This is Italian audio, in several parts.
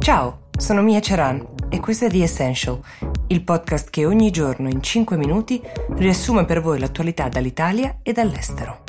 Ciao, sono Mia Ceran e questo è The Essential, il podcast che ogni giorno in 5 minuti riassume per voi l'attualità dall'Italia e dall'estero.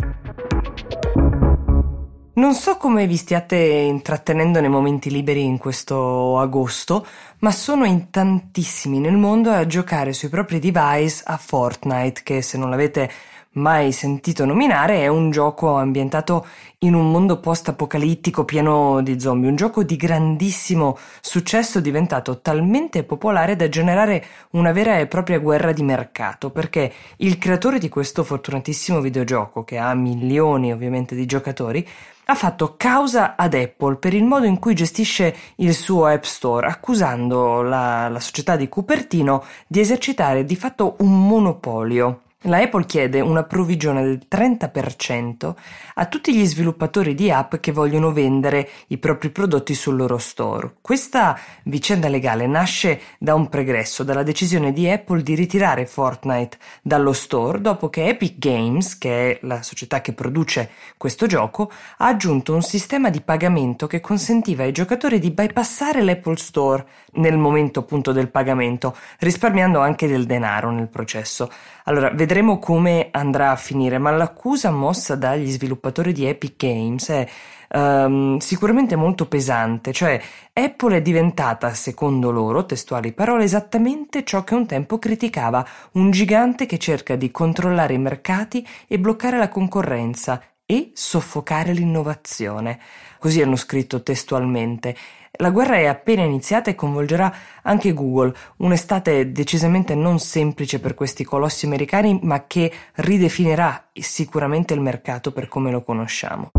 Non so come vi stiate intrattenendo nei momenti liberi in questo agosto, ma sono in tantissimi nel mondo a giocare sui propri device a Fortnite, che se non l'avete mai sentito nominare, è un gioco ambientato in un mondo post-apocalittico pieno di zombie, un gioco di grandissimo successo diventato talmente popolare da generare una vera e propria guerra di mercato, perché il creatore di questo fortunatissimo videogioco, che ha milioni ovviamente di giocatori, ha fatto causa ad Apple per il modo in cui gestisce il suo App Store, accusando la, la società di Cupertino di esercitare di fatto un monopolio la Apple chiede una provvigione del 30% a tutti gli sviluppatori di app che vogliono vendere i propri prodotti sul loro store. Questa vicenda legale nasce da un pregresso, dalla decisione di Apple di ritirare Fortnite dallo store dopo che Epic Games, che è la società che produce questo gioco, ha aggiunto un sistema di pagamento che consentiva ai giocatori di bypassare l'Apple Store nel momento appunto del pagamento, risparmiando anche del denaro nel processo. Allora, vedremo come andrà a finire, ma l'accusa mossa dagli sviluppatori di Epic Games è um, sicuramente molto pesante, cioè Apple è diventata, secondo loro, testuali parole, esattamente ciò che un tempo criticava, un gigante che cerca di controllare i mercati e bloccare la concorrenza e soffocare l'innovazione. Così hanno scritto testualmente. La guerra è appena iniziata e coinvolgerà anche Google, un'estate decisamente non semplice per questi colossi americani, ma che ridefinirà sicuramente il mercato per come lo conosciamo.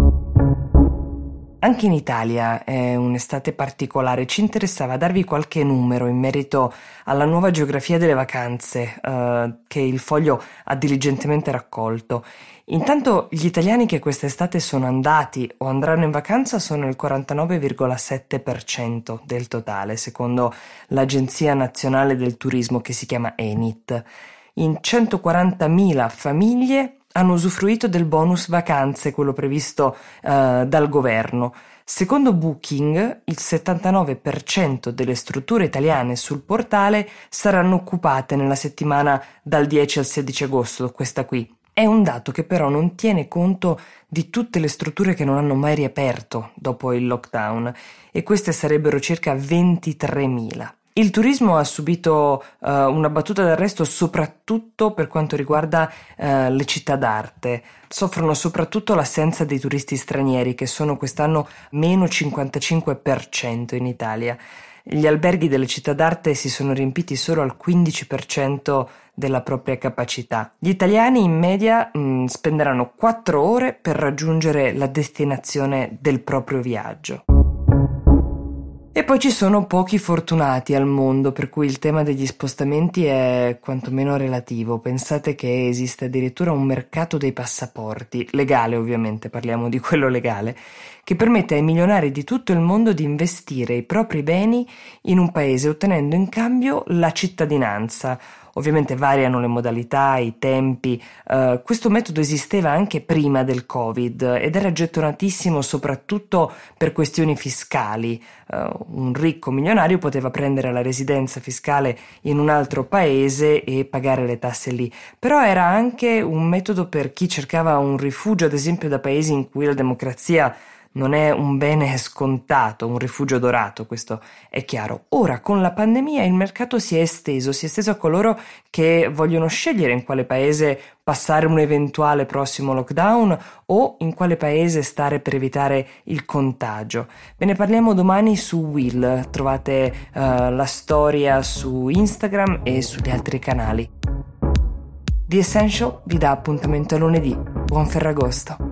Anche in Italia è un'estate particolare, ci interessava darvi qualche numero in merito alla nuova geografia delle vacanze eh, che il foglio ha diligentemente raccolto. Intanto gli italiani che quest'estate sono andati o andranno in vacanza sono il 49,7% del totale, secondo l'Agenzia Nazionale del Turismo che si chiama Enit. In 140.000 famiglie hanno usufruito del bonus vacanze, quello previsto uh, dal governo. Secondo Booking, il 79% delle strutture italiane sul portale saranno occupate nella settimana dal 10 al 16 agosto, questa qui. È un dato che però non tiene conto di tutte le strutture che non hanno mai riaperto dopo il lockdown e queste sarebbero circa 23.000. Il turismo ha subito uh, una battuta d'arresto soprattutto per quanto riguarda uh, le città d'arte. Soffrono soprattutto l'assenza dei turisti stranieri che sono quest'anno meno 55% in Italia. Gli alberghi delle città d'arte si sono riempiti solo al 15% della propria capacità. Gli italiani in media mh, mm, spenderanno 4 ore per raggiungere la destinazione del proprio viaggio. E poi ci sono pochi fortunati al mondo, per cui il tema degli spostamenti è quantomeno relativo. Pensate che esiste addirittura un mercato dei passaporti, legale ovviamente, parliamo di quello legale, che permette ai milionari di tutto il mondo di investire i propri beni in un paese ottenendo in cambio la cittadinanza Ovviamente variano le modalità, i tempi. Uh, questo metodo esisteva anche prima del Covid ed era gettonatissimo soprattutto per questioni fiscali. Uh, un ricco milionario poteva prendere la residenza fiscale in un altro paese e pagare le tasse lì. Però era anche un metodo per chi cercava un rifugio, ad esempio, da paesi in cui la democrazia non è un bene scontato, un rifugio dorato, questo è chiaro. Ora, con la pandemia, il mercato si è esteso, si è esteso a coloro che vogliono scegliere in quale paese passare un eventuale prossimo lockdown o in quale paese stare per evitare il contagio. Ve ne parliamo domani su Will, trovate uh, la storia su Instagram e sugli altri canali. The Essential vi dà appuntamento a lunedì. Buon Ferragosto!